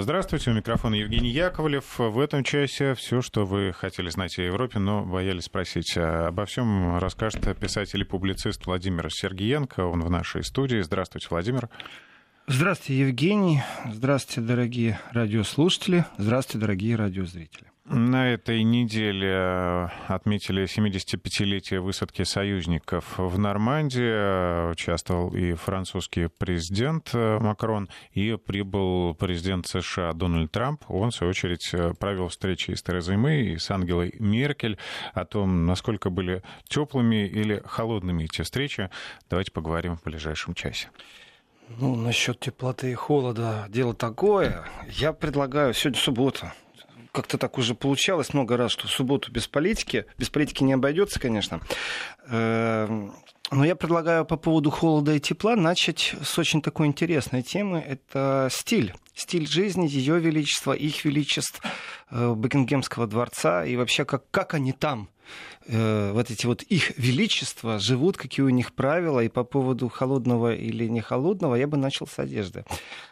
Здравствуйте, у микрофона Евгений Яковлев. В этом часе все, что вы хотели знать о Европе, но боялись спросить. Обо всем расскажет писатель и публицист Владимир Сергиенко. Он в нашей студии. Здравствуйте, Владимир. Здравствуйте, Евгений. Здравствуйте, дорогие радиослушатели. Здравствуйте, дорогие радиозрители. На этой неделе э, отметили 75-летие высадки союзников в Нормандии. Участвовал и французский президент э, Макрон, и прибыл президент США Дональд Трамп. Он, в свою очередь, э, провел встречи с Терезой Мэй и с Ангелой Меркель о том, насколько были теплыми или холодными эти встречи. Давайте поговорим в ближайшем часе. Ну, насчет теплоты и холода дело такое. Я предлагаю сегодня суббота как-то так уже получалось много раз, что в субботу без политики, без политики не обойдется, конечно. Эм, но я предлагаю по поводу холода и тепла начать с очень такой интересной темы. Это стиль. Стиль жизни Ее Величества, их Величеств, э, Бекингемского дворца и вообще как, как они там э, вот эти вот их величества живут, какие у них правила, и по поводу холодного или не холодного я бы начал с одежды.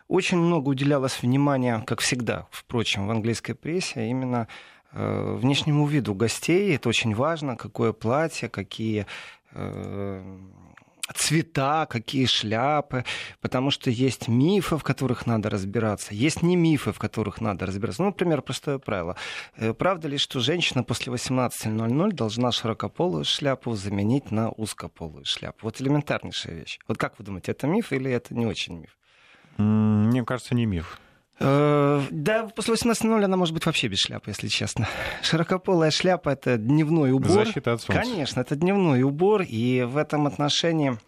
Очень много уделялось внимания, как всегда, впрочем, в английской прессе, именно э, внешнему виду гостей. Это очень важно, какое платье, какие э, цвета, какие шляпы, потому что есть мифы, в которых надо разбираться, есть не мифы, в которых надо разбираться. Ну, например, простое правило. Э, правда ли, что женщина после 18.00 должна широкополую шляпу заменить на узкополую шляпу? Вот элементарнейшая вещь. Вот как вы думаете, это миф или это не очень миф? Мне кажется, не миф. Э, да, после 18.00 она может быть вообще без шляпы, если честно. Широкополая шляпа — это дневной убор. Защита от солнца. Конечно, это дневной убор, и в этом отношении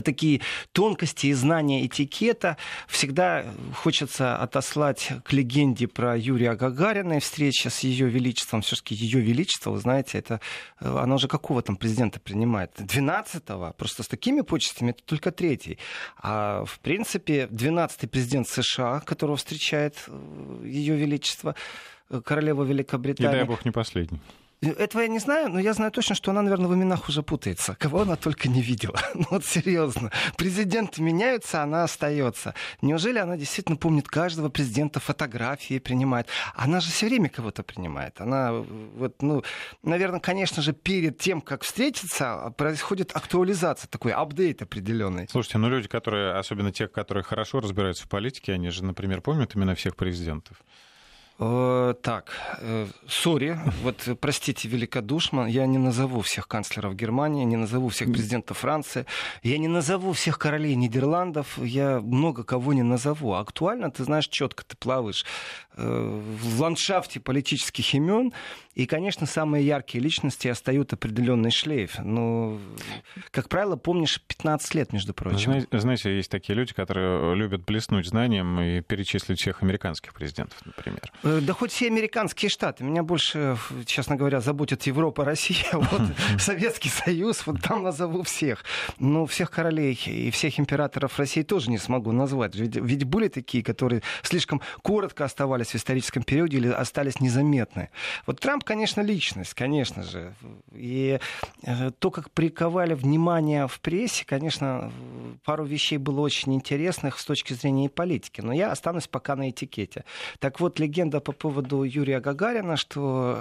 такие тонкости и знания этикета. Всегда хочется отослать к легенде про Юрия Гагарина и встреча с ее величеством. Все-таки ее величество, вы знаете, это э, она же какого там президента принимает? 12-го. Просто с такими почестями это только третий. А в принципе 12-й президент США, которого встречает э, ее величество, э, королева Великобритании. И дай бог не последний. Этого я не знаю, но я знаю точно, что она, наверное, в именах уже путается. Кого она только не видела. Ну вот серьезно. Президенты меняются, она остается. Неужели она действительно помнит каждого президента, фотографии принимает? Она же все время кого-то принимает. Она вот, ну, наверное, конечно же, перед тем, как встретиться, происходит актуализация, такой апдейт определенный. Слушайте, ну люди, которые, особенно те, которые хорошо разбираются в политике, они же, например, помнят именно всех президентов. Э, так, э, сори, вот простите великодушно, я не назову всех канцлеров Германии, не назову всех президентов Франции, я не назову всех королей Нидерландов, я много кого не назову. А актуально, ты знаешь, четко ты плаваешь э, в ландшафте политических имен, и, конечно, самые яркие личности остают определенный шлейф. Но, как правило, помнишь 15 лет, между прочим. Знаете, есть такие люди, которые любят блеснуть знанием и перечислить всех американских президентов, например. Э, да хоть все американские штаты. Меня больше, честно говоря, заботит Европа, Россия. Вот Советский Союз, вот там назову всех. Но всех королей и всех императоров России тоже не смогу назвать. Ведь, ведь были такие, которые слишком коротко оставались в историческом периоде или остались незаметны. Вот Трамп конечно, личность, конечно же. И э, то, как приковали внимание в прессе, конечно, пару вещей было очень интересных с точки зрения политики. Но я останусь пока на этикете. Так вот, легенда по поводу Юрия Гагарина, что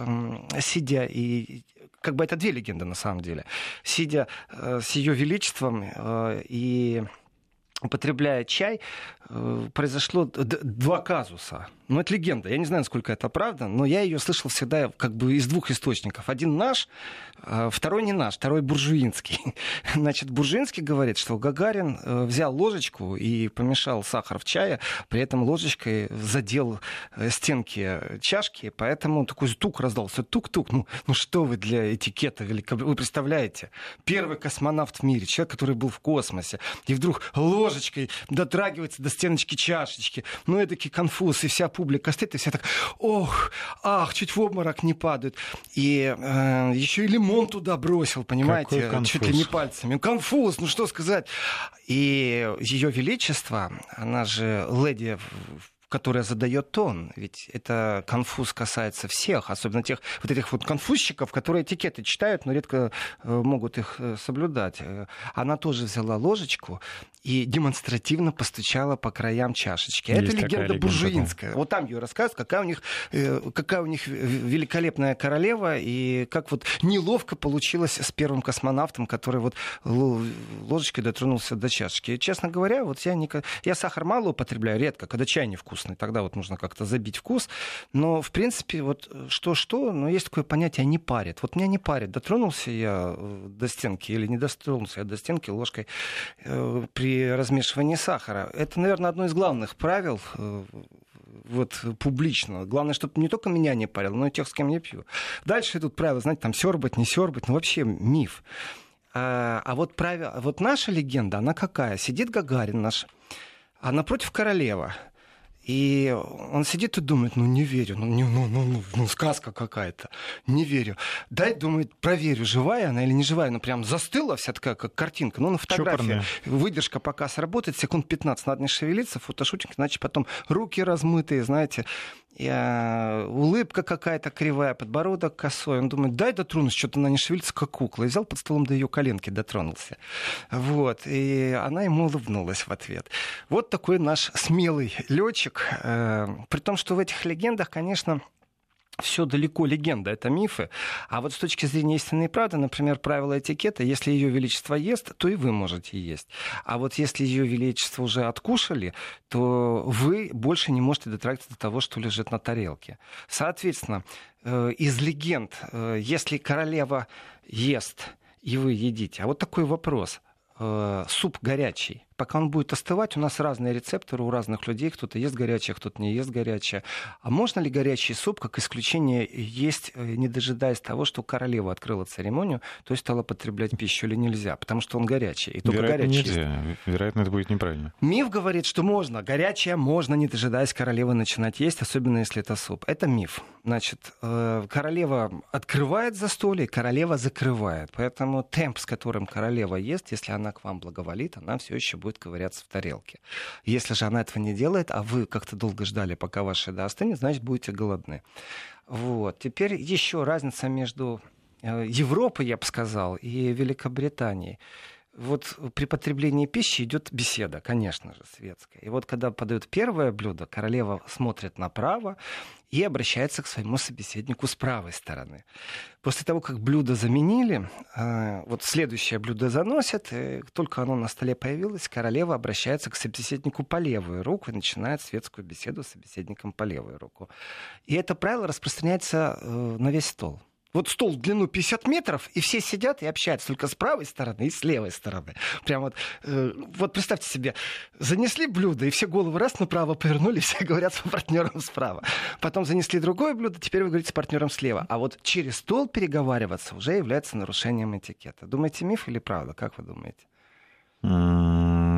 сидя и как бы это две легенды на самом деле. Сидя э, с ее величеством э, и употребляя чай, произошло два казуса. Ну, это легенда. Я не знаю, насколько это правда, но я ее слышал всегда как бы из двух источников. Один наш, а второй не наш, второй буржуинский. Значит, буржуинский говорит, что Гагарин э, взял ложечку и помешал сахар в чае, при этом ложечкой задел э, стенки чашки, поэтому такой тук раздался. Тук-тук. Ну, ну что вы для этикета Вы представляете? Первый космонавт в мире, человек, который был в космосе, и вдруг ложечкой дотрагивается до стеночки чашечки. Ну, это конфуз, и вся публика стоит, и все так, ох, ах, чуть в обморок не падают. И э, еще и лимон туда бросил, понимаете, чуть ли не пальцами. Конфуз, ну что сказать. И ее величество, она же леди которая задает тон. Ведь это конфуз касается всех, особенно тех вот этих вот конфузчиков, которые этикеты читают, но редко э, могут их э, соблюдать. Э, она тоже взяла ложечку и демонстративно постучала по краям чашечки. Есть это легенда буржуинская. Легенда. Вот там ее рассказывают, какая у них, какая у них великолепная королева, и как вот неловко получилось с первым космонавтом, который вот ложечкой дотронулся до чашечки. И, честно говоря, вот я, не... я сахар мало употребляю, редко, когда чай невкусный, тогда вот нужно как-то забить вкус. Но, в принципе, вот что-что, но есть такое понятие «не парит». Вот меня не парит. Дотронулся я э, до стенки или не дотронулся я до стенки ложкой э, при размешивании сахара. Это, наверное, одно из главных правил э, вот публично. Главное, чтобы не только меня не парило, но и тех, с кем я пью. Дальше идут правила, знаете, там сербать, не сербать, ну вообще миф. А, а вот, правило, вот наша легенда, она какая? Сидит Гагарин наш, а напротив королева – и он сидит и думает, ну не верю, ну, не, ну, ну, ну, ну сказка какая-то, не верю. Дай, думает, проверю, живая она или не живая. Ну прям застыла вся такая, как картинка. Ну на фотографии Чопорная. выдержка пока сработает, секунд 15 надо не шевелиться, фотошутинг, иначе потом руки размытые, знаете. А, улыбка какая-то кривая, подбородок косой. Он думает, дай дотронусь, что-то она не шевелится, как кукла. И взял под столом до ее коленки, дотронулся. Вот. И она ему улыбнулась в ответ. Вот такой наш смелый летчик. Э, при том, что в этих легендах, конечно, все далеко легенда, это мифы. А вот с точки зрения истинной правды, например, правило этикета, если ее величество ест, то и вы можете есть. А вот если ее величество уже откушали, то вы больше не можете дотрагиваться до того, что лежит на тарелке. Соответственно, э, из легенд, э, если королева ест, и вы едите. А вот такой вопрос. Э, суп горячий пока он будет остывать, у нас разные рецепторы у разных людей. Кто-то ест горячее, кто-то не ест горячее. А можно ли горячий суп, как исключение, есть, э, не дожидаясь того, что королева открыла церемонию, то есть стала потреблять пищу или нельзя? Потому что он горячий. И только Вероятно, горячий. нельзя. Вероятно, это будет неправильно. Миф говорит, что можно. Горячее можно, не дожидаясь королевы, начинать есть, особенно если это суп. Это миф. Значит, э, королева открывает застолье, королева закрывает. Поэтому темп, с которым королева ест, если она к вам благоволит, она все еще будет ковыряться в тарелке. Если же она этого не делает, а вы как-то долго ждали, пока ваша еда остынет, значит, будете голодны. Вот. Теперь еще разница между э, Европой, я бы сказал, и Великобританией вот при потреблении пищи идет беседа, конечно же, светская. И вот когда подают первое блюдо, королева смотрит направо и обращается к своему собеседнику с правой стороны. После того, как блюдо заменили, э, вот следующее блюдо заносят, и только оно на столе появилось, королева обращается к собеседнику по левую руку и начинает светскую беседу с собеседником по левую руку. И это правило распространяется э, на весь стол. Вот стол в длину 50 метров, и все сидят и общаются только с правой стороны и с левой стороны. Прям вот, э, вот представьте себе, занесли блюдо, и все головы раз направо повернули, все говорят с партнером справа. Потом занесли другое блюдо, теперь вы говорите с партнером слева. А вот через стол переговариваться уже является нарушением этикета. Думаете, миф или правда? Как вы думаете?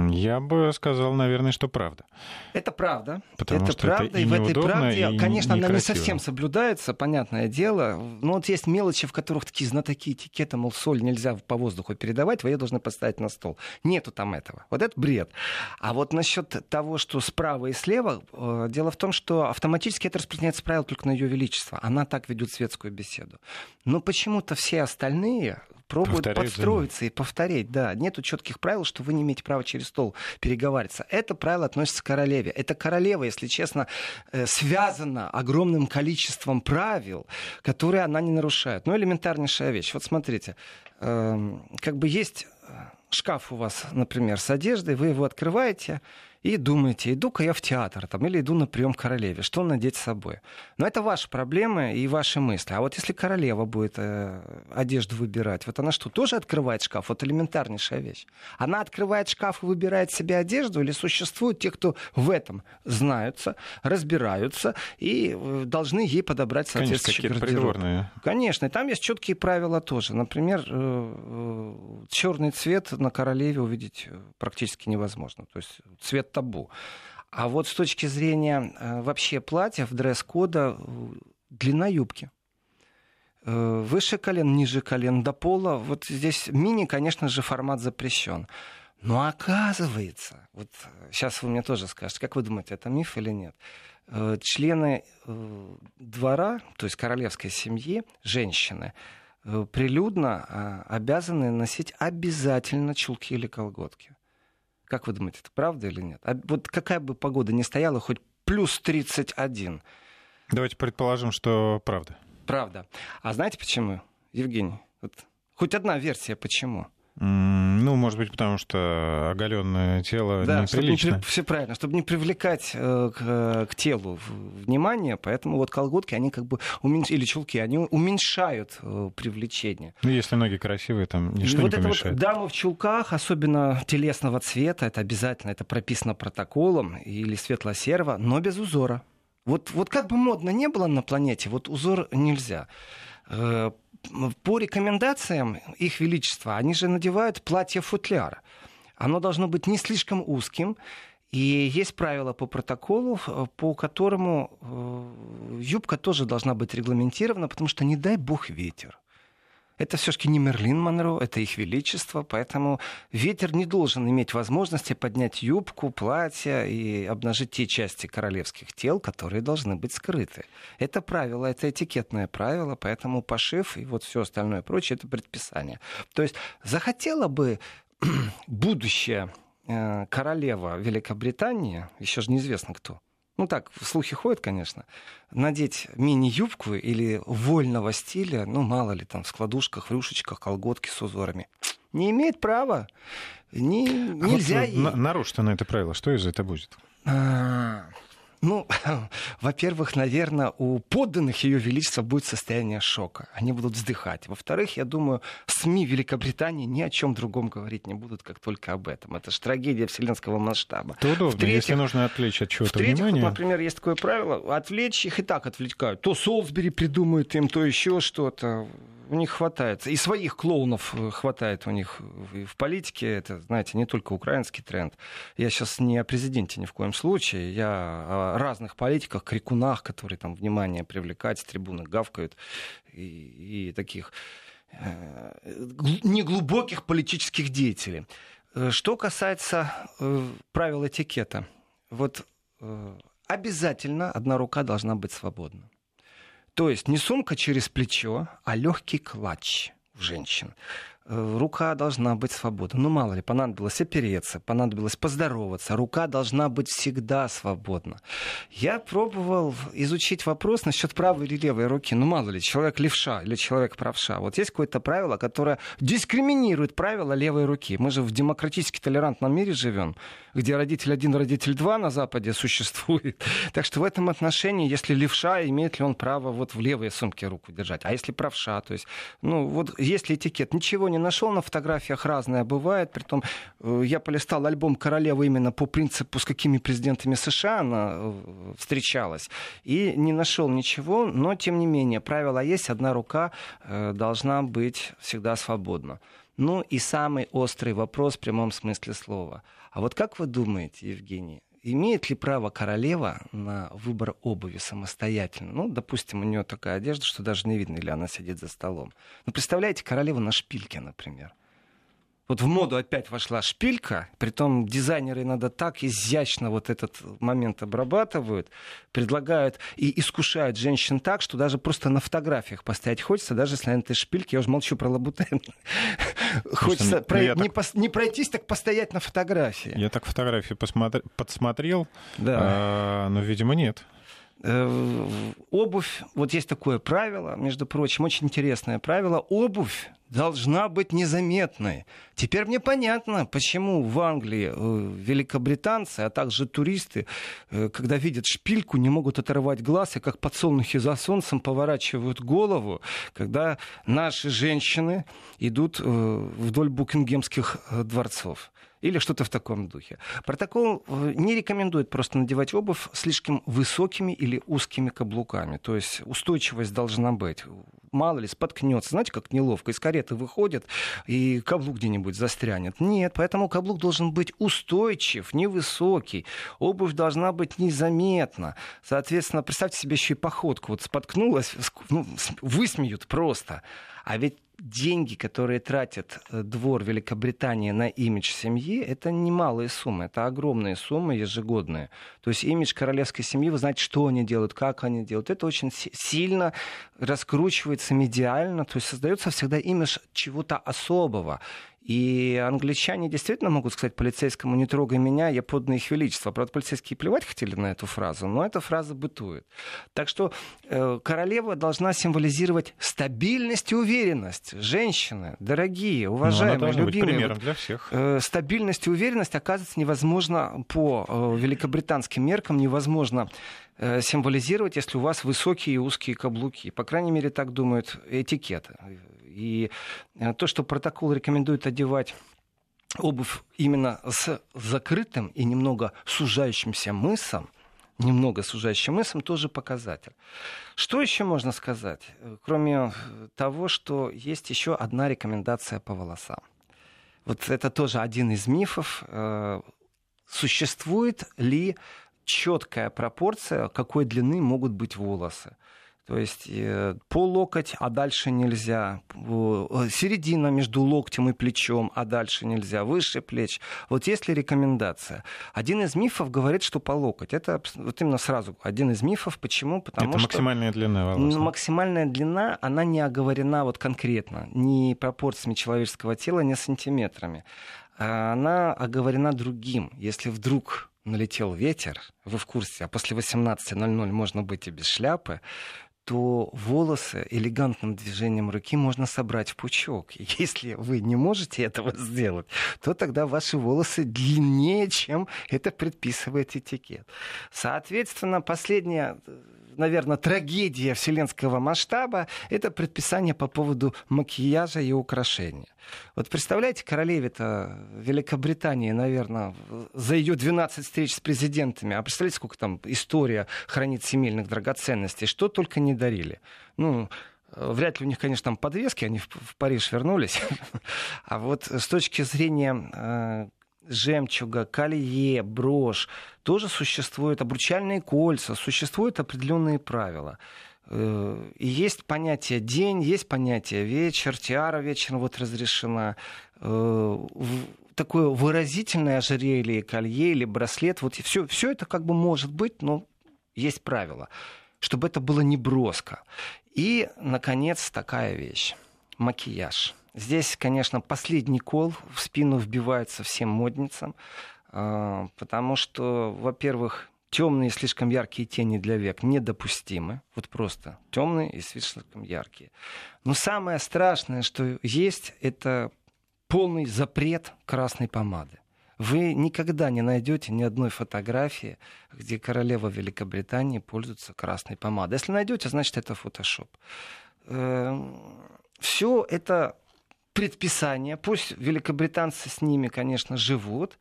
Я бы сказал, наверное, что правда. Это правда. Потому это что правда, это и, и в этой правде, и конечно, она не совсем соблюдается, понятное дело. Но вот есть мелочи, в которых такие знатоки этикета, мол, соль нельзя по воздуху передавать, вы ее должны поставить на стол. Нету там этого. Вот это бред. А вот насчет того, что справа и слева, э, дело в том, что автоматически это распространяется правило только на ее величество. Она так ведет светскую беседу. Но почему-то все остальные пробуют Повторяют подстроиться и повторить. Да, нету четких правил, что вы не имеете права через стол переговариваться. Это правило относится к королеве. Это королева, если честно, э, связана огромным количеством правил, которые она не нарушает. Ну, элементарнейшая вещь. Вот смотрите, эм, как бы есть э, шкаф у вас, например, с одеждой, вы его открываете, и думаете, иду-ка я в театр там, или иду на прием к королеве, что надеть с собой. Но это ваши проблемы и ваши мысли. А вот если королева будет э, одежду выбирать, вот она что, тоже открывает шкаф? Вот элементарнейшая вещь. Она открывает шкаф и выбирает себе одежду, или существуют те, кто в этом знаются, разбираются и э, должны ей подобрать соответствующий Конечно, придворные. Конечно, и там есть четкие правила тоже. Например, э, э, черный цвет на королеве увидеть практически невозможно. То есть цвет табу. А вот с точки зрения э, вообще платьев, дресс-кода, э, длина юбки. Э, выше колен, ниже колен, до пола. Вот здесь мини, конечно же, формат запрещен. Но оказывается, вот сейчас вы мне тоже скажете, как вы думаете, это миф или нет? члены двора, то есть королевской семьи, женщины, прилюдно э, обязаны носить обязательно чулки или колготки. Как вы думаете, это правда или нет? А вот какая бы погода ни стояла, хоть плюс 31. Давайте предположим, что правда. Правда. А знаете почему, Евгений? Вот хоть одна версия, почему? Ну, может быть, потому что оголенное тело да, неприлично. Чтобы не, все правильно, чтобы не привлекать э, к, к телу внимание, поэтому вот колготки, они как бы уменьш... или чулки, они уменьшают э, привлечение. Ну, если ноги красивые, там ничто вот не это помешает. вот дамы в чулках, особенно телесного цвета, это обязательно, это прописано протоколом или светло-серого, но без узора. Вот, вот как бы модно не было на планете, вот узор нельзя. По рекомендациям их величества, они же надевают платье-футляр. Оно должно быть не слишком узким, и есть правила по протоколу, э, по которому э, юбка тоже должна быть регламентирована, потому что не дай бог ветер. Это все-таки не Мерлин Монро, это их величество, поэтому ветер не должен иметь возможности поднять юбку, платье и обнажить те части королевских тел, которые должны быть скрыты. Это правило, это этикетное правило, поэтому пошив и вот все остальное прочее, это предписание. То есть захотела бы будущая э, королева Великобритании, еще же неизвестно кто, ну так, слухи ходят, конечно, надеть мини-юбку или вольного стиля, ну мало ли там в складушках, в рюшечках, колготки с узорами, не имеет права. Не, а нельзя вот, ей... Нарушить на это правило, что из этого будет? А, ну, во-первых, наверное, у подданных Ее Величества будет состояние шока. Они будут вздыхать. Во-вторых, я думаю, СМИ Великобритании ни о чем другом говорить не будут, как только об этом. Это же трагедия вселенского масштаба. Это удобно, если нужно отвлечь от чего-то внимание. Вот, например, есть такое правило, отвлечь их и так отвлекают. То Солсбери придумают им, то еще что-то у них хватает. И своих клоунов э, хватает у них в политике. Это, знаете, не только украинский тренд. Я сейчас не о президенте ни в коем случае. Я о разных политиках, крикунах, которые там внимание привлекают, с трибуны гавкают. И, и таких э, неглубоких политических деятелей. Э, что касается э, правил этикета. Вот э, обязательно одна рука должна быть свободна. То есть не сумка через плечо, а легкий клатч у женщин. Э, рука должна быть свободна. Ну, мало ли, понадобилось опереться, понадобилось поздороваться. Рука должна быть всегда свободна. Я пробовал изучить вопрос насчет правой или левой руки. Ну, мало ли, человек левша или человек правша. Вот есть какое-то правило, которое дискриминирует правила левой руки. Мы же в демократически толерантном мире живем, где родитель один, родитель два на Западе существует. Так что в этом отношении, если левша, имеет ли он право вот в левой сумке руку держать? А если правша, то есть, ну, вот есть этикет? Ничего не нашел на фотографиях разное бывает. Притом э, я полистал альбом королевы именно по принципу, с какими президентами США она э, встречалась. И не нашел ничего, но тем не менее, правило есть, одна рука э, должна быть всегда свободна. Ну и самый острый вопрос в прямом смысле слова. А вот как вы думаете, Евгений, имеет ли право королева на выбор обуви самостоятельно? Ну, допустим, у нее такая одежда, что даже не видно, или она сидит за столом. Ну, представляете, королева на шпильке, например. Вот в моду опять вошла шпилька, притом дизайнеры надо так изящно вот этот момент обрабатывают, предлагают и искушают женщин так, что даже просто на фотографиях постоять хочется, даже если на этой шпильке, я уже молчу про лабутен, хочется не пройтись, так постоять на фотографии. Я так фотографии подсмотрел, а, но, видимо, нет. Э, обувь, вот есть такое правило, между прочим, очень интересное правило, обувь должна быть незаметной. Теперь мне понятно, почему в Англии э, великобританцы, а также туристы, э, когда видят шпильку, не могут оторвать глаз, и как подсолнухи за солнцем поворачивают голову, когда наши женщины идут вдоль букингемских дворцов или что-то в таком духе. Протокол э, не рекомендует просто надевать обувь слишком высокими или узкими каблуками. То есть устойчивость должна быть. Мало ли, споткнется. Знаете, как неловко. Из кареты выходит, и каблук где-нибудь застрянет. Нет, поэтому каблук должен быть устойчив, невысокий. Обувь должна быть незаметна. Соответственно, представьте себе еще и походку. Вот споткнулась, ну, высмеют просто. А ведь деньги, которые тратит э, двор Великобритании на имидж семьи, это немалые суммы, это огромные суммы ежегодные. То есть имидж королевской семьи, вы знаете, что они делают, как они делают. Это очень сильно раскручивается медиально, то есть создается всегда имидж чего-то особого. И англичане действительно могут сказать полицейскому «не трогай меня, я подданный их величество». Правда, полицейские плевать хотели на эту фразу, но эта фраза бытует. Так что э, королева должна символизировать стабильность и уверенность. Женщины, дорогие, ну, уважаемые, любимые. Быть примером для всех. Э, стабильность и уверенность, оказывается, невозможно по э, великобританским меркам, невозможно э, символизировать, если у вас высокие и узкие каблуки. По крайней мере, так думают этикеты и э, то, что протокол рекомендует одевать обувь именно с закрытым и немного сужающимся мысом, немного сужающим мысом, тоже показатель. Что еще можно сказать, кроме того, что есть еще одна рекомендация по волосам? Вот это тоже один из мифов. Э, существует ли четкая пропорция, какой длины могут быть волосы? То есть э, по локоть, а дальше нельзя. Э, середина между локтем и плечом, а дальше нельзя. Выше плеч. Вот есть ли рекомендация? Один из мифов говорит, что по локоть. Это вот именно сразу один из мифов. Почему? Потому Это что максимальная длина волос. Максимальная длина, она не оговорена вот конкретно. Ни пропорциями человеческого тела, ни сантиметрами. А она оговорена другим. Если вдруг налетел ветер, вы в курсе, а после 18.00 можно быть и без шляпы, то волосы элегантным движением руки можно собрать в пучок. Если вы не можете этого сделать, то тогда ваши волосы длиннее, чем это предписывает этикет. Соответственно, последняя наверное, трагедия вселенского масштаба — это предписание по поводу макияжа и украшения. Вот представляете, королеве-то Великобритании, наверное, за ее 12 встреч с президентами, а представляете, сколько там история хранит семейных драгоценностей, что только не дарили. Ну, Вряд ли у них, конечно, там подвески, они в Париж вернулись. А вот с точки зрения э, жемчуга, колье, брошь, тоже существуют обручальные кольца, существуют определенные правила. Э, и есть понятие день, есть понятие вечер, тиара вечером вот разрешена. Э, такое выразительное ожерелье, колье или браслет, вот все, все это как бы может быть, но есть правила, чтобы это было не броско. И, наконец, такая вещь. Макияж. Здесь, конечно, последний кол в спину вбивается всем модницам, а, потому что, во-первых, темные слишком яркие тени для век недопустимы. Вот просто темные и слишком яркие. Но самое страшное, что есть, это полный запрет красной помады. Вы никогда не найдете ни одной фотографии, где королева Великобритании пользуется красной помадой. Если найдете, значит это фотошоп. Эм, Все это предписания, пусть великобританцы с ними, конечно, живут,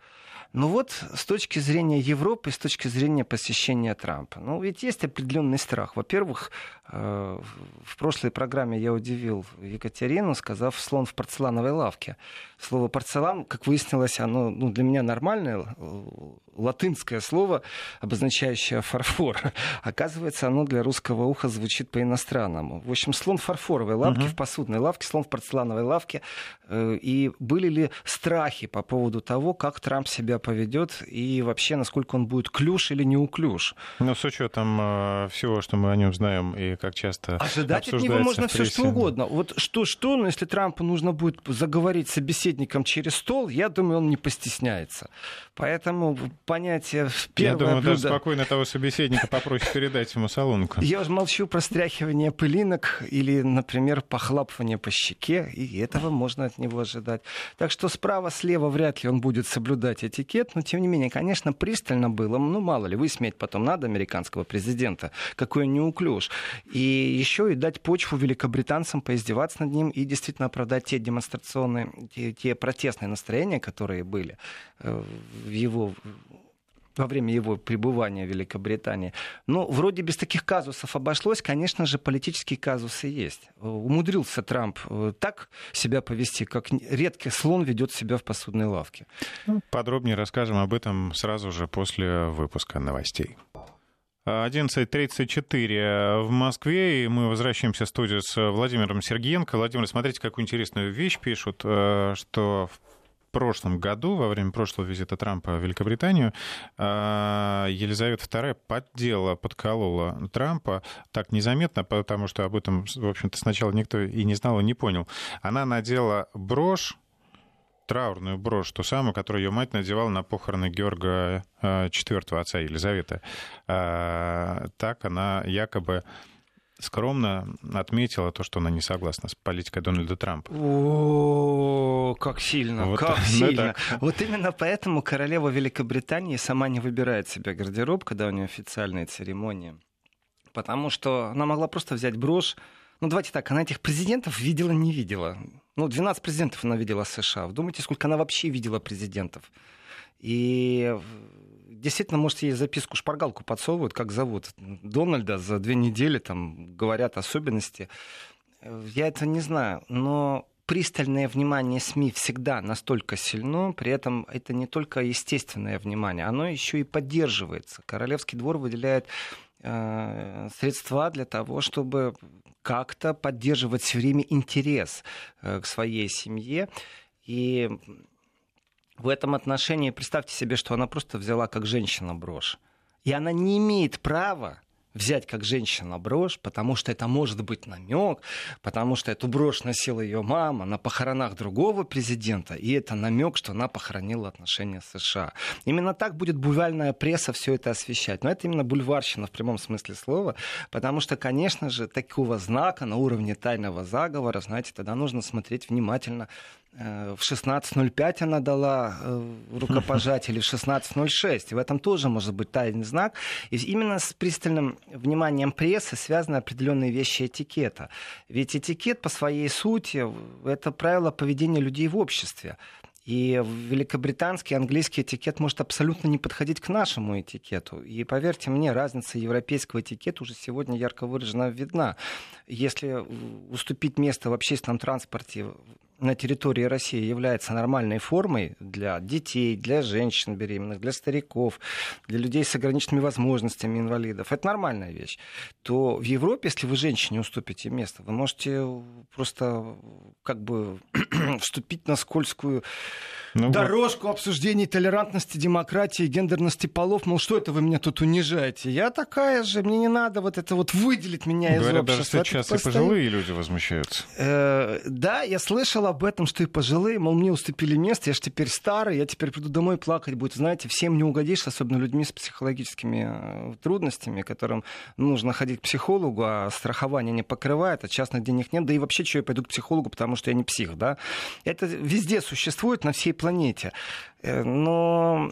но вот с точки зрения Европы, с точки зрения посещения Трампа, ну ведь есть определенный страх. Во-первых, э, в прошлой программе я удивил Екатерину, сказав слон в порцелановой лавке. Слово порцелан, как выяснилось, оно ну, для меня нормальное, латынское слово, обозначающее фарфор. Оказывается, оно для русского уха звучит по-иностранному. В общем, слон в фарфоровой лавке, uh-huh. в посудной лавке, слон в порцелановой лавке. Э, и были ли страхи по поводу того, как Трамп себя поведет и вообще, насколько он будет клюш или не уклюш? Ну, с учетом э, всего, что мы о нем знаем и как часто Ожидать от него можно все что угодно. Вот что-что, но если Трампу нужно будет заговорить собеседовать собеседником через стол, я думаю, он не постесняется. Поэтому понятие первое Я думаю, блюдо... даже спокойно того собеседника попроще передать ему салонку. Я уже молчу про стряхивание пылинок или, например, похлапывание по щеке, и этого можно от него ожидать. Так что справа-слева вряд ли он будет соблюдать этикет, но тем не менее, конечно, пристально было. Ну, мало ли, высмеять потом надо американского президента, какой он неуклюж. И еще и дать почву великобританцам поиздеваться над ним и действительно оправдать те демонстрационные, те, те протестные настроения, которые были э, в его во время его пребывания в Великобритании. Но вроде без таких казусов обошлось. Конечно же, политические казусы есть. Умудрился Трамп э, так себя повести, как редкий слон ведет себя в посудной лавке. Ну, подробнее расскажем об этом сразу же после выпуска новостей. 11.34 в Москве, и мы возвращаемся в студию с Владимиром Сергеенко. Владимир, смотрите, какую интересную вещь пишут, э, что прошлом году, во время прошлого визита Трампа в Великобританию, э, Елизавета II поддела, подколола Трампа так незаметно, потому что об этом, в общем-то, сначала никто и не знал, и не понял. Она надела брошь траурную брошь, ту самую, которую ее мать надевала на похороны Георга IV, э, отца Елизаветы. А, так она якобы скромно отметила то, что она не согласна с политикой Дональда Трампа. О, как сильно, вот, как сильно. Ну, вот именно поэтому королева Великобритании сама не выбирает себе гардероб, когда у нее официальные церемонии. Потому что она могла просто взять брошь, ну, давайте так, она этих президентов видела, не видела. Ну, 12 президентов она видела США. Вдумайте, сколько она вообще видела президентов. И действительно, может, ей записку шпаргалку подсовывают, как зовут. Дональда за две недели там говорят особенности. Я это не знаю, но пристальное внимание СМИ всегда настолько сильно, при этом это не только естественное внимание, оно еще и поддерживается. Королевский двор выделяет э, средства для того, чтобы как-то поддерживать все время интерес э, к своей семье. И в этом отношении представьте себе, что она просто взяла как женщина брошь. И она не имеет права взять как женщина брошь, потому что это может быть намек, потому что эту брошь носила ее мама на похоронах другого президента, и это намек, что она похоронила отношения с США. Именно так будет бульварная пресса все это освещать. Но это именно бульварщина в прямом смысле слова, потому что, конечно же, такого знака на уровне тайного заговора, знаете, тогда нужно смотреть внимательно в 16.05 она дала э, рукопожатие или в 16.06. И в этом тоже может быть тайный знак. И именно с пристальным вниманием прессы связаны определенные вещи этикета. Ведь этикет по своей сути — это правило поведения людей в обществе. И великобританский, английский этикет может абсолютно не подходить к нашему этикету. И поверьте мне, разница европейского этикета уже сегодня ярко выражена видна. Если уступить место в общественном транспорте на территории России является нормальной формой для детей, для женщин беременных, для стариков, для людей с ограниченными возможностями, инвалидов, это нормальная вещь, то в Европе, если вы женщине уступите место, вы можете просто как бы вступить на скользкую ну, дорожку вот. обсуждений толерантности, демократии, гендерности полов. Мол, что это вы меня тут унижаете? Я такая же, мне не надо вот это вот выделить меня Говорят, из общества. даже сейчас и пожилые люди возмущаются. Э, да, я слышал об этом, что и пожилые, мол, мне уступили место, я же теперь старый, я теперь приду домой плакать будет. Знаете, всем не угодишь, особенно людьми с психологическими э, трудностями, которым нужно ходить к психологу, а страхование не покрывает, а частных денег нет. Да и вообще, что я пойду к психологу, потому что я не псих, да? Это везде существует, на всей планете. Э, но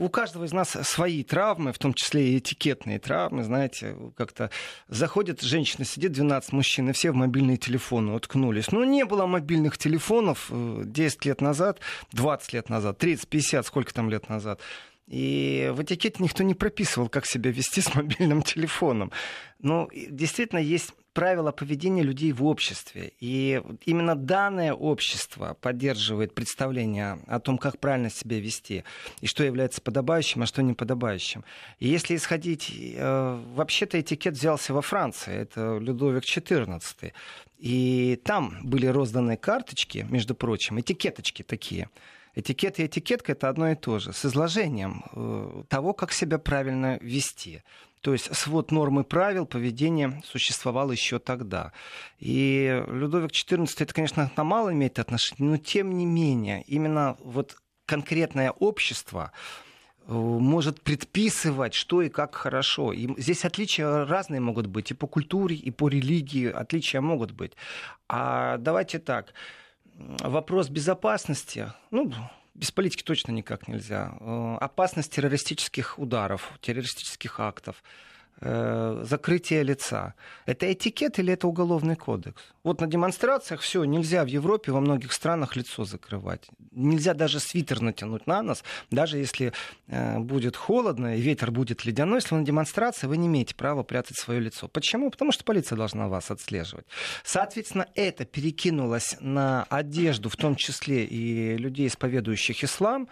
у каждого из нас свои травмы, в том числе и этикетные травмы, знаете, как-то заходит женщина, сидит 12 мужчин, и все в мобильные телефоны уткнулись. Ну, не было мобильных телефонов 10 э, лет назад, 20 лет назад, 30, 50, сколько там лет назад. И в этикете никто не прописывал, как себя вести с мобильным телефоном. Но действительно есть правила поведения людей в обществе. И именно данное общество поддерживает представление о том, как правильно себя вести, и что является подобающим, а что неподобающим. И если исходить... Э, вообще-то этикет взялся во Франции, это Людовик XIV. И там были розданы карточки, между прочим, этикеточки такие – Этикет и этикетка это одно и то же, с изложением э, того, как себя правильно вести. То есть свод нормы правил поведения существовал еще тогда. И Людовик XIV, это, конечно, на мало имеет отношение, но тем не менее, именно вот конкретное общество, э, может предписывать, что и как хорошо. И здесь отличия разные могут быть и по культуре, и по религии отличия могут быть. А давайте так, вопрос безопасности, ну, без политики точно никак нельзя. Э, опасность террористических ударов, террористических актов. Э, закрытие лица. Это этикет или это уголовный кодекс? Вот на демонстрациях все, нельзя в Европе, во многих странах лицо закрывать. Нельзя даже свитер натянуть на нос, даже если э, будет холодно и ветер будет ледяной. Если на демонстрации, вы не имеете права прятать свое лицо. Почему? Потому что полиция должна вас отслеживать. Соответственно, это перекинулось на одежду, в том числе и людей, исповедующих ислам.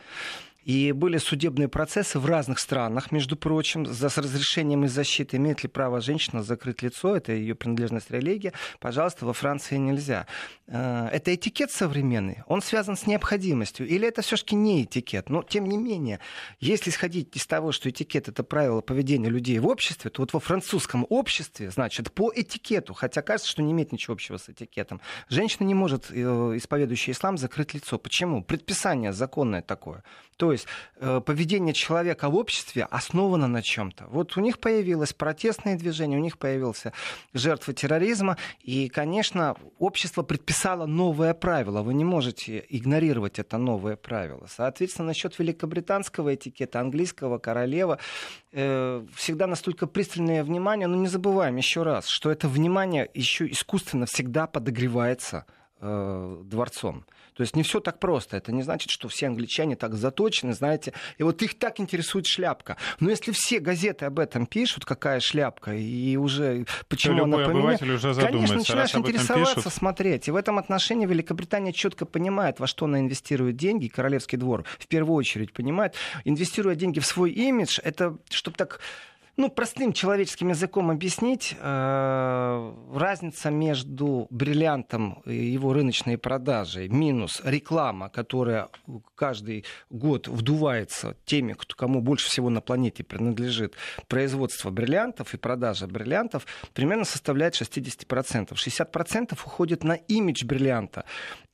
И были судебные процессы в разных странах, между прочим, за, с разрешением и защитой. Имеет ли право женщина закрыть лицо, это ее принадлежность религии. Пожалуйста, во Франции нельзя. Э, это этикет современный, он связан с необходимостью. Или это все-таки не этикет? Но, тем не менее, если исходить из того, что этикет — это правило поведения людей в обществе, то вот во французском обществе, значит, по этикету, хотя кажется, что не имеет ничего общего с этикетом, женщина не может, э, исповедующая ислам, закрыть лицо. Почему? Предписание законное такое. То есть э, поведение человека в обществе основано на чем-то. Вот у них появилось протестное движение, у них появился жертва терроризма, и, конечно, общество предписало новое правило. Вы не можете игнорировать это новое правило. Соответственно, насчет великобританского этикета, английского, королева, э, всегда настолько пристальное внимание, но не забываем еще раз, что это внимание еще искусственно всегда подогревается э, дворцом. То есть не все так просто. Это не значит, что все англичане так заточены, знаете. И вот их так интересует шляпка. Но если все газеты об этом пишут, какая шляпка, и уже почему то она поменяет, уже конечно, начинаешь интересоваться, пишут. смотреть. И в этом отношении Великобритания четко понимает, во что она инвестирует деньги. Королевский двор в первую очередь понимает. Инвестируя деньги в свой имидж, это чтобы так ну, простым человеческим языком объяснить, э, разница между бриллиантом и его рыночной продажей минус реклама, которая каждый год вдувается теми, кто, кому больше всего на планете принадлежит производство бриллиантов и продажа бриллиантов, примерно составляет 60%. 60% уходит на имидж бриллианта.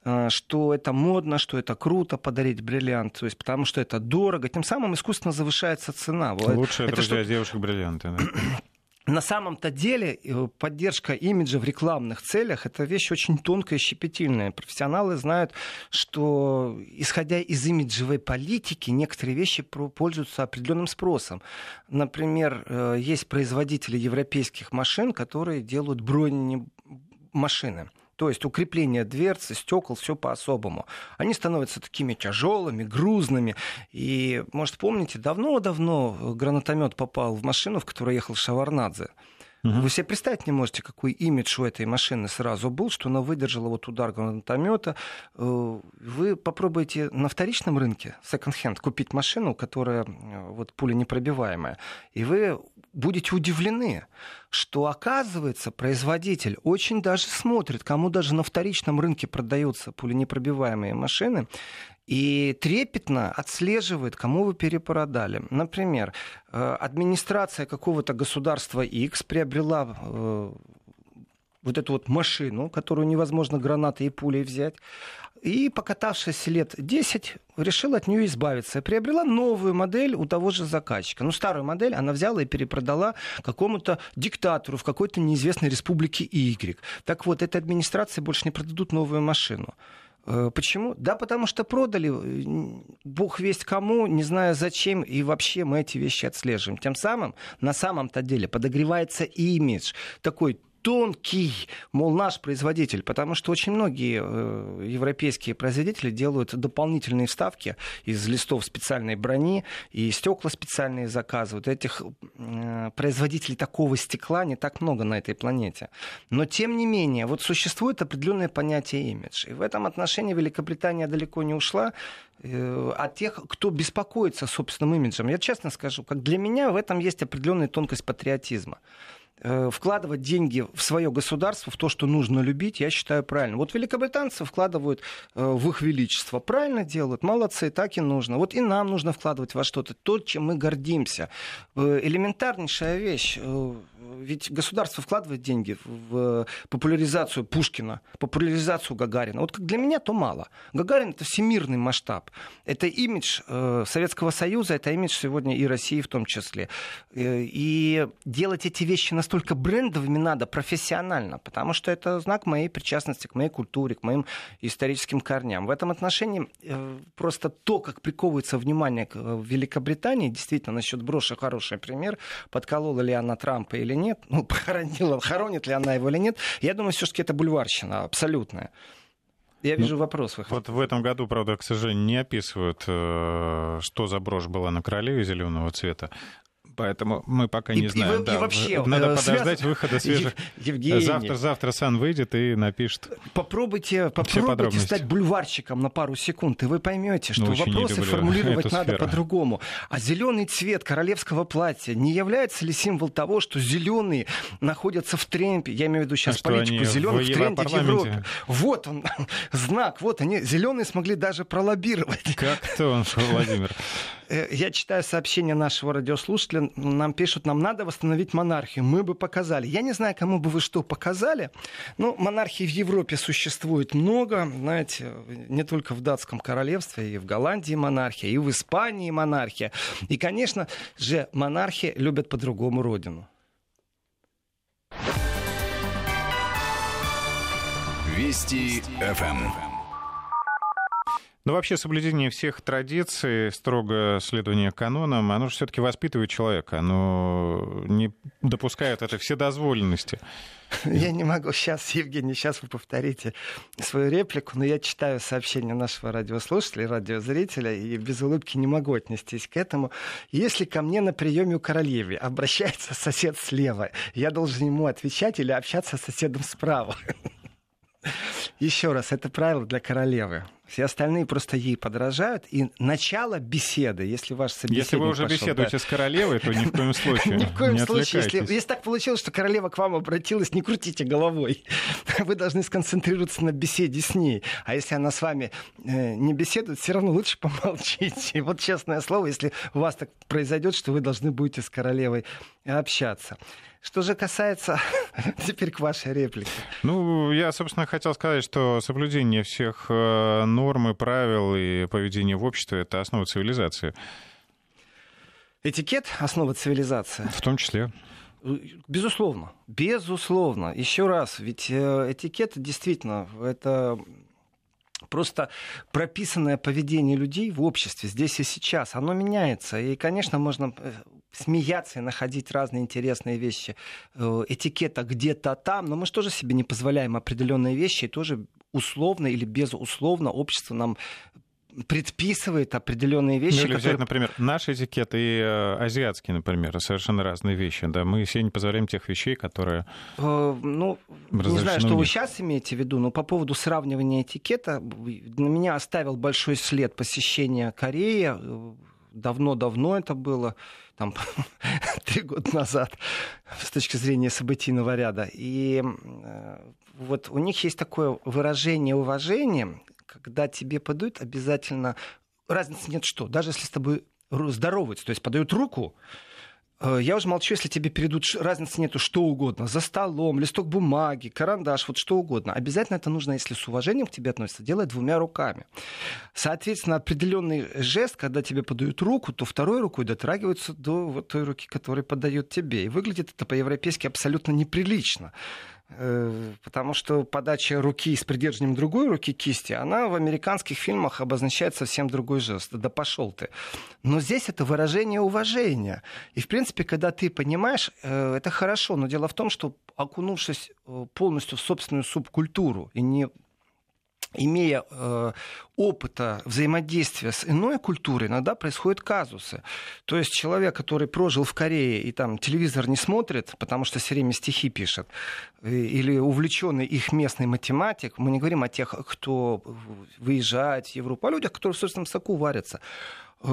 А, что это модно, что это круто подарить бриллиант, то есть потому что это дорого, тем самым искусственно завышается цена. Лучшие это друзья что... девушек бриллианты. Да? На самом-то деле э, поддержка имиджа в рекламных целях это вещь очень тонкая и щепетильная. Профессионалы знают, что исходя из имиджевой политики, некоторые вещи пользуются определенным спросом. Например, э, есть производители европейских машин, которые делают бронемашины. То есть укрепление дверцы, стекол, все по-особому. Они становятся такими тяжелыми, грузными. И, может, помните, давно-давно гранатомет попал в машину, в которой ехал Шаварнадзе. Угу. Вы себе представить не можете, какой имидж у этой машины сразу был, что она выдержала вот удар гранатомета. Э, вы попробуйте на вторичном рынке, секонд-хенд, купить машину, которая э, вот пуля непробиваемая, и вы будете удивлены, что оказывается производитель очень даже смотрит, кому даже на вторичном рынке продаются пуленепробиваемые машины, и трепетно отслеживает, кому вы перепродали. Например, э, администрация какого-то государства X приобрела э, вот эту вот машину, которую невозможно гранатой и пулей взять, и, покатавшись лет 10, решила от нее избавиться. Приобрела новую модель у того же заказчика. Ну, старую модель она взяла и перепродала какому-то диктатору в какой-то неизвестной республике Y. Так вот, этой администрации больше не продадут новую машину. Э, почему? Да, потому что продали, э, бог весть кому, не знаю зачем, и вообще мы эти вещи отслеживаем. Тем самым, на самом-то деле, подогревается имидж такой тонкий, мол, наш производитель, потому что очень многие э, европейские производители делают дополнительные вставки из листов специальной брони и стекла специальные заказывают. Этих э, производителей такого стекла не так много на этой планете. Но, тем не менее, вот существует определенное понятие имидж. И в этом отношении Великобритания далеко не ушла э, от тех, кто беспокоится собственным имиджем. Я честно скажу, как для меня в этом есть определенная тонкость патриотизма. Э, вкладывать деньги в свое государство, в то, что нужно любить, я считаю правильно. Вот великобританцы вкладывают э, в их величество. Правильно делают, молодцы, так и нужно. Вот и нам нужно вкладывать во что-то, то, чем мы гордимся. Э, элементарнейшая вещь ведь государство вкладывает деньги в популяризацию Пушкина, популяризацию Гагарина. Вот как для меня, то мало. Гагарин — это всемирный масштаб. Это имидж Советского Союза, это имидж сегодня и России в том числе. И делать эти вещи настолько брендовыми надо, профессионально, потому что это знак моей причастности к моей культуре, к моим историческим корням. В этом отношении э, просто то, как приковывается внимание к Великобритании, действительно, насчет броши хороший пример, подколола ли она Трампа или нет, ну, похоронила, хоронит ли она его или нет, я думаю, все-таки это бульварщина абсолютная. Я вижу ну, вопрос. Вот в этом году, правда, к сожалению, не описывают, э, что за брошь была на королеве зеленого цвета. Поэтому мы пока не и, знаем. И, да, и вообще, надо подождать выхода свежих. Евгений, завтра, завтра Сан выйдет и напишет. Попробуйте, попробуйте стать бульварщиком на пару секунд, и вы поймете, что ну, вопросы формулировать надо по-другому. А зеленый цвет королевского платья не является ли символ того, что зеленые находятся в тренде? Я имею в виду сейчас а политику зеленых в тренде в Европе. Вот он, знак, вот они, зеленые смогли даже пролоббировать. Как то он, Владимир? Э, я читаю сообщение нашего радиослушателя. Нам пишут, нам надо восстановить монархию. Мы бы показали. Я не знаю, кому бы вы что показали. Но монархии в Европе существует много. Знаете, не только в датском королевстве, и в Голландии монархия, и в Испании монархия. И, конечно же, монархи любят по-другому родину. Вести ФМ. Но вообще соблюдение всех традиций, строго следование канонам, оно же все-таки воспитывает человека, оно не допускает этой вседозволенности. Я не могу сейчас, Евгений, сейчас вы повторите свою реплику, но я читаю сообщение нашего радиослушателя, радиозрителя, и без улыбки не могу отнестись к этому. Если ко мне на приеме у королевы обращается сосед слева, я должен ему отвечать или общаться с соседом справа? Еще раз, это правило для королевы. Все остальные просто ей подражают. И начало беседы, если ваш собеседник Если вы уже пошел, беседуете да. с королевой, то ни в коем случае Ни в коем случае. Если, если так получилось, что королева к вам обратилась, не крутите головой. Вы должны сконцентрироваться на беседе с ней. А если она с вами э, не беседует, все равно лучше помолчите. Вот честное слово, если у вас так произойдет, что вы должны будете с королевой общаться. Что же касается теперь к вашей реплике. Ну, я, собственно, хотел сказать, что соблюдение всех э, норм и правил и поведения в обществе — это основа цивилизации. Этикет — основа цивилизации? В том числе. Безусловно, безусловно. Еще раз, ведь э, этикет действительно это просто прописанное поведение людей в обществе здесь и сейчас, оно меняется. И, конечно, можно э, смеяться и находить разные интересные вещи. Э, этикета где-то там, но мы же тоже себе не позволяем определенные вещи, и тоже условно или безусловно общество нам предписывает определенные вещи. Ну, или которые... взять, например, наш этикет и э, азиатский, например, совершенно разные вещи. Да, мы себе не позволяем тех вещей, которые. Э, ну, не знаю, что вы сейчас имеете в виду, но по поводу сравнивания этикета на меня оставил большой след посещения Кореи. Давно-давно это было, там три года назад, с точки зрения событийного ряда. И э, вот у них есть такое выражение уважения, когда тебе подают, обязательно разницы нет что. Даже если с тобой здороваются, то есть подают руку, э, я уже молчу, если тебе перейдут, разницы нету, что угодно. За столом, листок бумаги, карандаш, вот что угодно. Обязательно это нужно, если с уважением к тебе относятся, делать двумя руками. Соответственно, определенный жест, когда тебе подают руку, то второй рукой дотрагиваются до вот той руки, которая подает тебе. И выглядит это по-европейски абсолютно неприлично. Э, потому что подача руки с придержанием другой руки кисти, она в американских фильмах обозначает совсем другой жест. Да пошел ты. Но здесь это выражение уважения. И, в принципе, когда ты понимаешь, э, это хорошо. Но дело в том, что окунувшись э, полностью в собственную субкультуру и не имея э, опыта взаимодействия с иной культурой, иногда происходят казусы. То есть человек, который прожил в Корее и там телевизор не смотрит, потому что все время стихи пишет, или увлеченный их местный математик, мы не говорим о тех, кто выезжает в Европу, а людях, которые в собственном соку варятся э,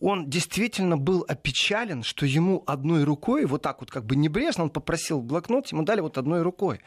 он действительно был опечален, что ему одной рукой, вот так вот как бы небрежно, он попросил блокнот, ему дали вот одной рукой.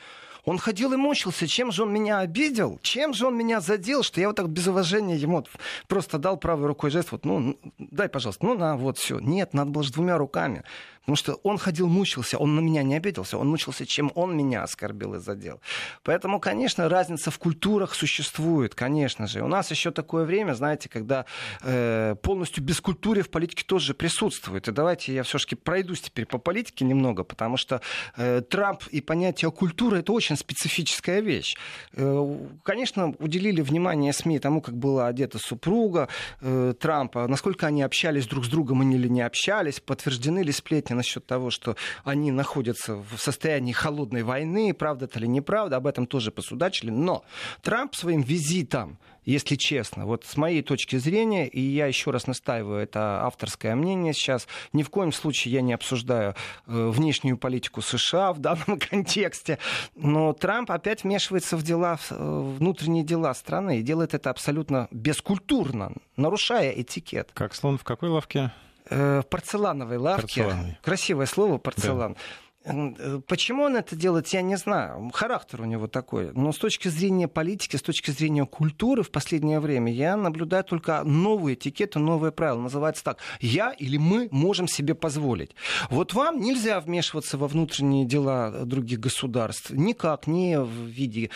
Он ходил и мучился, чем же он меня обидел, чем же он меня задел, что я вот так без уважения ему просто дал правой рукой жест, вот, ну, дай, пожалуйста, ну, на, вот, все. Нет, надо было же двумя руками. Потому что он ходил, мучился, он на меня не обиделся, он мучился, чем он меня оскорбил и задел. Поэтому, конечно, разница в культурах существует, конечно же. У нас еще такое время, знаете, когда э, полностью культуры в политике тоже присутствует. И давайте я все-таки пройдусь теперь по политике немного, потому что э, Трамп и понятие культуры это очень специфическая вещь. Э, конечно, уделили внимание СМИ тому, как была одета супруга э, Трампа, насколько они общались друг с другом или не общались, подтверждены ли сплетни насчет того, что они находятся в состоянии холодной войны, правда это или неправда, об этом тоже посудачили. Но Трамп своим визитом если честно. Вот с моей точки зрения, и я еще раз настаиваю, это авторское мнение сейчас, ни в коем случае я не обсуждаю э, внешнюю политику США в данном контексте, но Трамп опять вмешивается в дела, в э, внутренние дела страны и делает это абсолютно бескультурно, нарушая этикет. Как слон в какой лавке? Э, в порцелановой лавке. Красивое слово порцелан. Да. Э, почему он это делает, я не знаю. Характер у него такой. Но с точки зрения политики, с точки зрения культуры в последнее время я наблюдаю только новые этикеты, новые правила. Называется так. Я или мы можем себе позволить. Вот вам нельзя вмешиваться во внутренние дела других государств. Никак, не в виде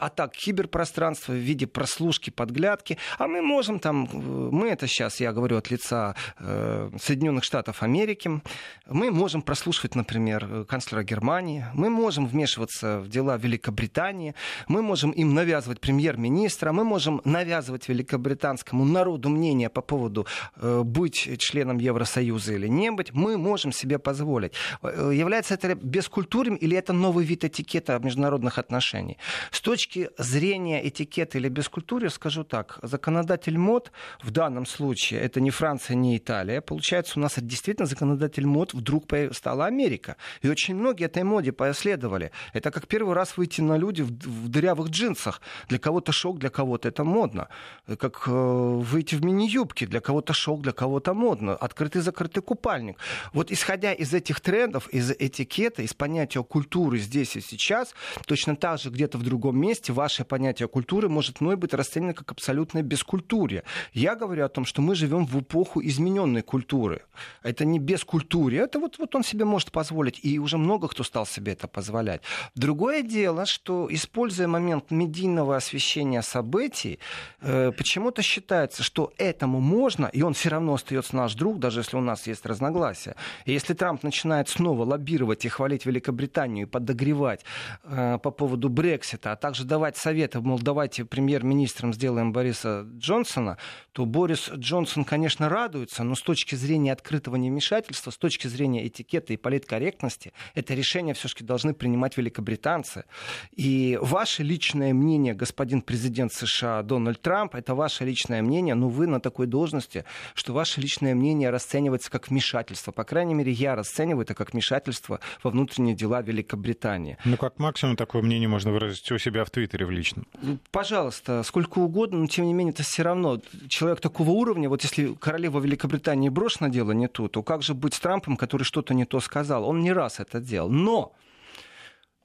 атак киберпространства в виде прослушки, подглядки. А мы можем там, э, мы это сейчас, я говорю от лица э, Соединенных Штатов Америки, мы можем прослушивать, например, канцлера Германии, мы можем вмешиваться в дела Великобритании, мы можем им навязывать премьер-министра, мы можем навязывать великобританскому народу мнение по поводу э, быть членом Евросоюза или не быть, мы можем себе позволить. Является это бескультурным или это новый вид этикета международных отношений? Точки зрения этикета или бескультуры, скажу так, законодатель мод в данном случае, это не Франция, не Италия, получается, у нас действительно законодатель мод вдруг стала Америка. И очень многие этой моде последовали. Это как первый раз выйти на люди в, в дырявых джинсах. Для кого-то шок, для кого-то это модно. Как э, выйти в мини-юбке, для кого-то шок, для кого-то модно. Открытый-закрытый купальник. Вот исходя из этих трендов, из этикета, из понятия культуры здесь и сейчас, точно так же где-то в другом другом месте ваше понятие культуры может мной быть расценено как абсолютное бескультурье. Я говорю о том, что мы живем в эпоху измененной культуры. Это не бескультурье, это вот, вот он себе может позволить. И уже много кто стал себе это позволять. Другое дело, что используя момент медийного освещения событий, э, почему-то считается, что этому можно, и он все равно остается наш друг, даже если у нас есть разногласия. И если Трамп начинает снова лоббировать и хвалить Великобританию и подогревать э, по поводу Брексита, а также давать советы, мол, давайте премьер-министром сделаем Бориса Джонсона, то Борис Джонсон, конечно, радуется, но с точки зрения открытого невмешательства, с точки зрения этикета и политкорректности, это решение все-таки должны принимать великобританцы. И ваше личное мнение, господин президент США Дональд Трамп, это ваше личное мнение, но вы на такой должности, что ваше личное мнение расценивается как вмешательство. По крайней мере, я расцениваю это как вмешательство во внутренние дела Великобритании. Ну, как максимум такое мнение можно выразить у себя себя в Твиттере в личном? Пожалуйста, сколько угодно, но тем не менее это все равно человек такого уровня. Вот если королева Великобритании брошена дело не то, то как же быть с Трампом, который что-то не то сказал? Он не раз это делал. Но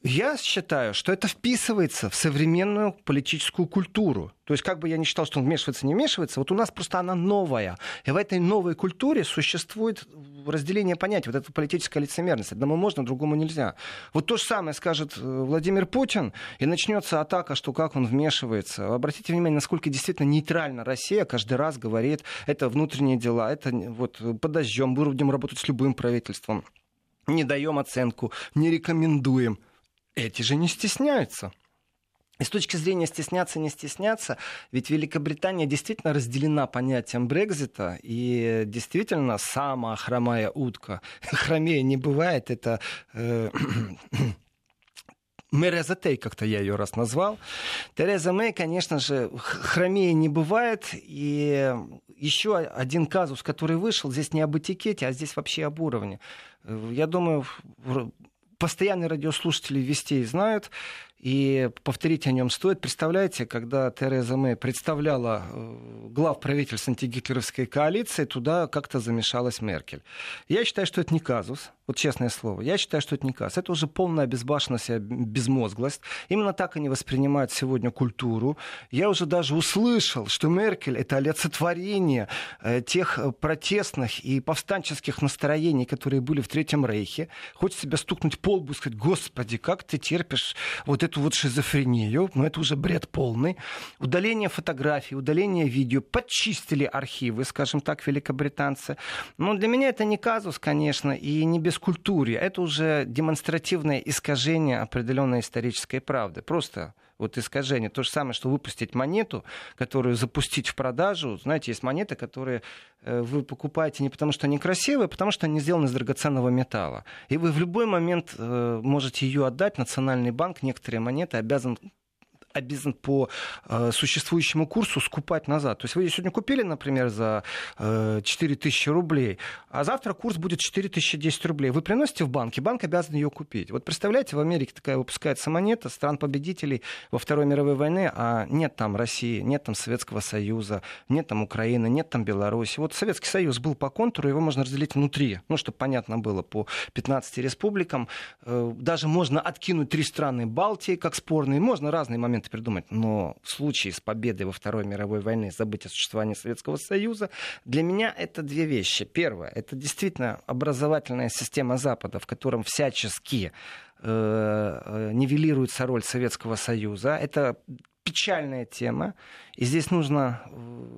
я считаю, что это вписывается в современную политическую культуру. То есть, как бы я не считал, что он вмешивается, не вмешивается, вот у нас просто она новая. И в этой новой культуре существует разделение понятий, вот эта политическая лицемерность. Одному можно, другому нельзя. Вот то же самое скажет э, Владимир Путин, и начнется атака, что как он вмешивается. Обратите внимание, насколько действительно нейтрально Россия каждый раз говорит, это внутренние дела, это вот подождем, будем работать с любым правительством не даем оценку, не рекомендуем. Эти же не стесняются. И с точки зрения стесняться, не стесняться, ведь Великобритания действительно разделена понятием Брекзита, и действительно самая хромая утка, хромее не бывает, это э, Тей, как-то я ее раз назвал. Тереза Мэй, конечно же, хромее не бывает. И еще один казус, который вышел, здесь не об этикете, а здесь вообще об уровне. Э, я думаю, постоянные радиослушатели вестей знают, и повторить о нем стоит. Представляете, когда Тереза Мэй представляла э, глав правительства антигитлеровской коалиции, туда как-то замешалась Меркель. Я считаю, что это не казус. Вот честное слово. Я считаю, что это не казус. Это уже полная безбашенность и безмозглость. Именно так они воспринимают сегодня культуру. Я уже даже услышал, что Меркель — это олицетворение э, тех протестных и повстанческих настроений, которые были в Третьем Рейхе. Хочет себя стукнуть по лбу и сказать, господи, как ты терпишь вот эту вот шизофрению, но это уже бред полный. Удаление фотографий, удаление видео, подчистили архивы, скажем так, великобританцы. Но для меня это не казус, конечно, и не бескультурье. Это уже демонстративное искажение определенной исторической правды. Просто вот искажение. То же самое, что выпустить монету, которую запустить в продажу. Знаете, есть монеты, которые э, вы покупаете не потому, что они красивые, а потому что они сделаны из драгоценного металла. И вы в любой момент э, можете ее отдать. Национальный банк некоторые монеты обязан обязан по э, существующему курсу скупать назад. То есть вы сегодня купили, например, за э, 4000 рублей, а завтра курс будет 4010 рублей. Вы приносите в банк, и банк обязан ее купить. Вот представляете, в Америке такая выпускается монета стран-победителей во Второй мировой войны, а нет там России, нет там Советского Союза, нет там Украины, нет там Беларуси. Вот Советский Союз был по контуру, его можно разделить внутри, ну, чтобы понятно было, по 15 республикам. Э, даже можно откинуть три страны Балтии, как спорные, можно разные моменты придумать, но в случае с победой во Второй мировой войны забыть о существовании Советского Союза, для меня это две вещи. Первое, это действительно образовательная система Запада, в котором всячески э, э, нивелируется роль Советского Союза. Это печальная тема, и здесь нужно э,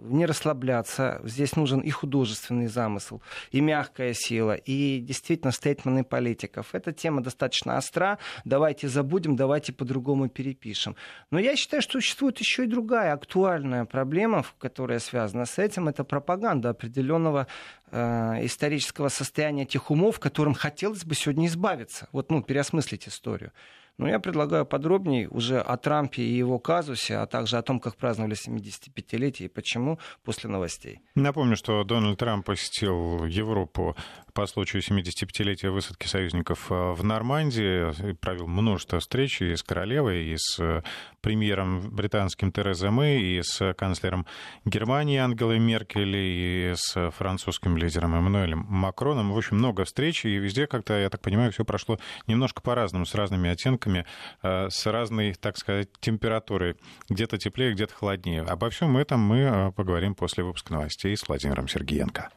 не расслабляться, здесь нужен и художественный замысел, и мягкая сила, и действительно стейтмены политиков. Эта тема достаточно остра, давайте забудем, давайте по-другому перепишем. Но я считаю, что существует еще и другая актуальная проблема, которая связана с этим, это пропаганда определенного э, исторического состояния тех умов, которым хотелось бы сегодня избавиться. Вот, ну, переосмыслить историю. Но я предлагаю подробнее уже о Трампе и его казусе, а также о том, как праздновали 75-летие и почему после новостей. Напомню, что Дональд Трамп посетил Европу по случаю 75-летия высадки союзников э, в Нормандии, провел множество встреч и с королевой, и с э, премьером британским Терезой Мэй, и с канцлером Германии Ангелой Меркель, и с французским лидером Эммануэлем Макроном. В общем, много встреч, и везде как-то, я так понимаю, все прошло немножко по-разному, с разными оттенками, э, с разной, так сказать, температурой. Где-то теплее, где-то холоднее. Обо всем этом мы поговорим после выпуска новостей с Владимиром Сергеенко.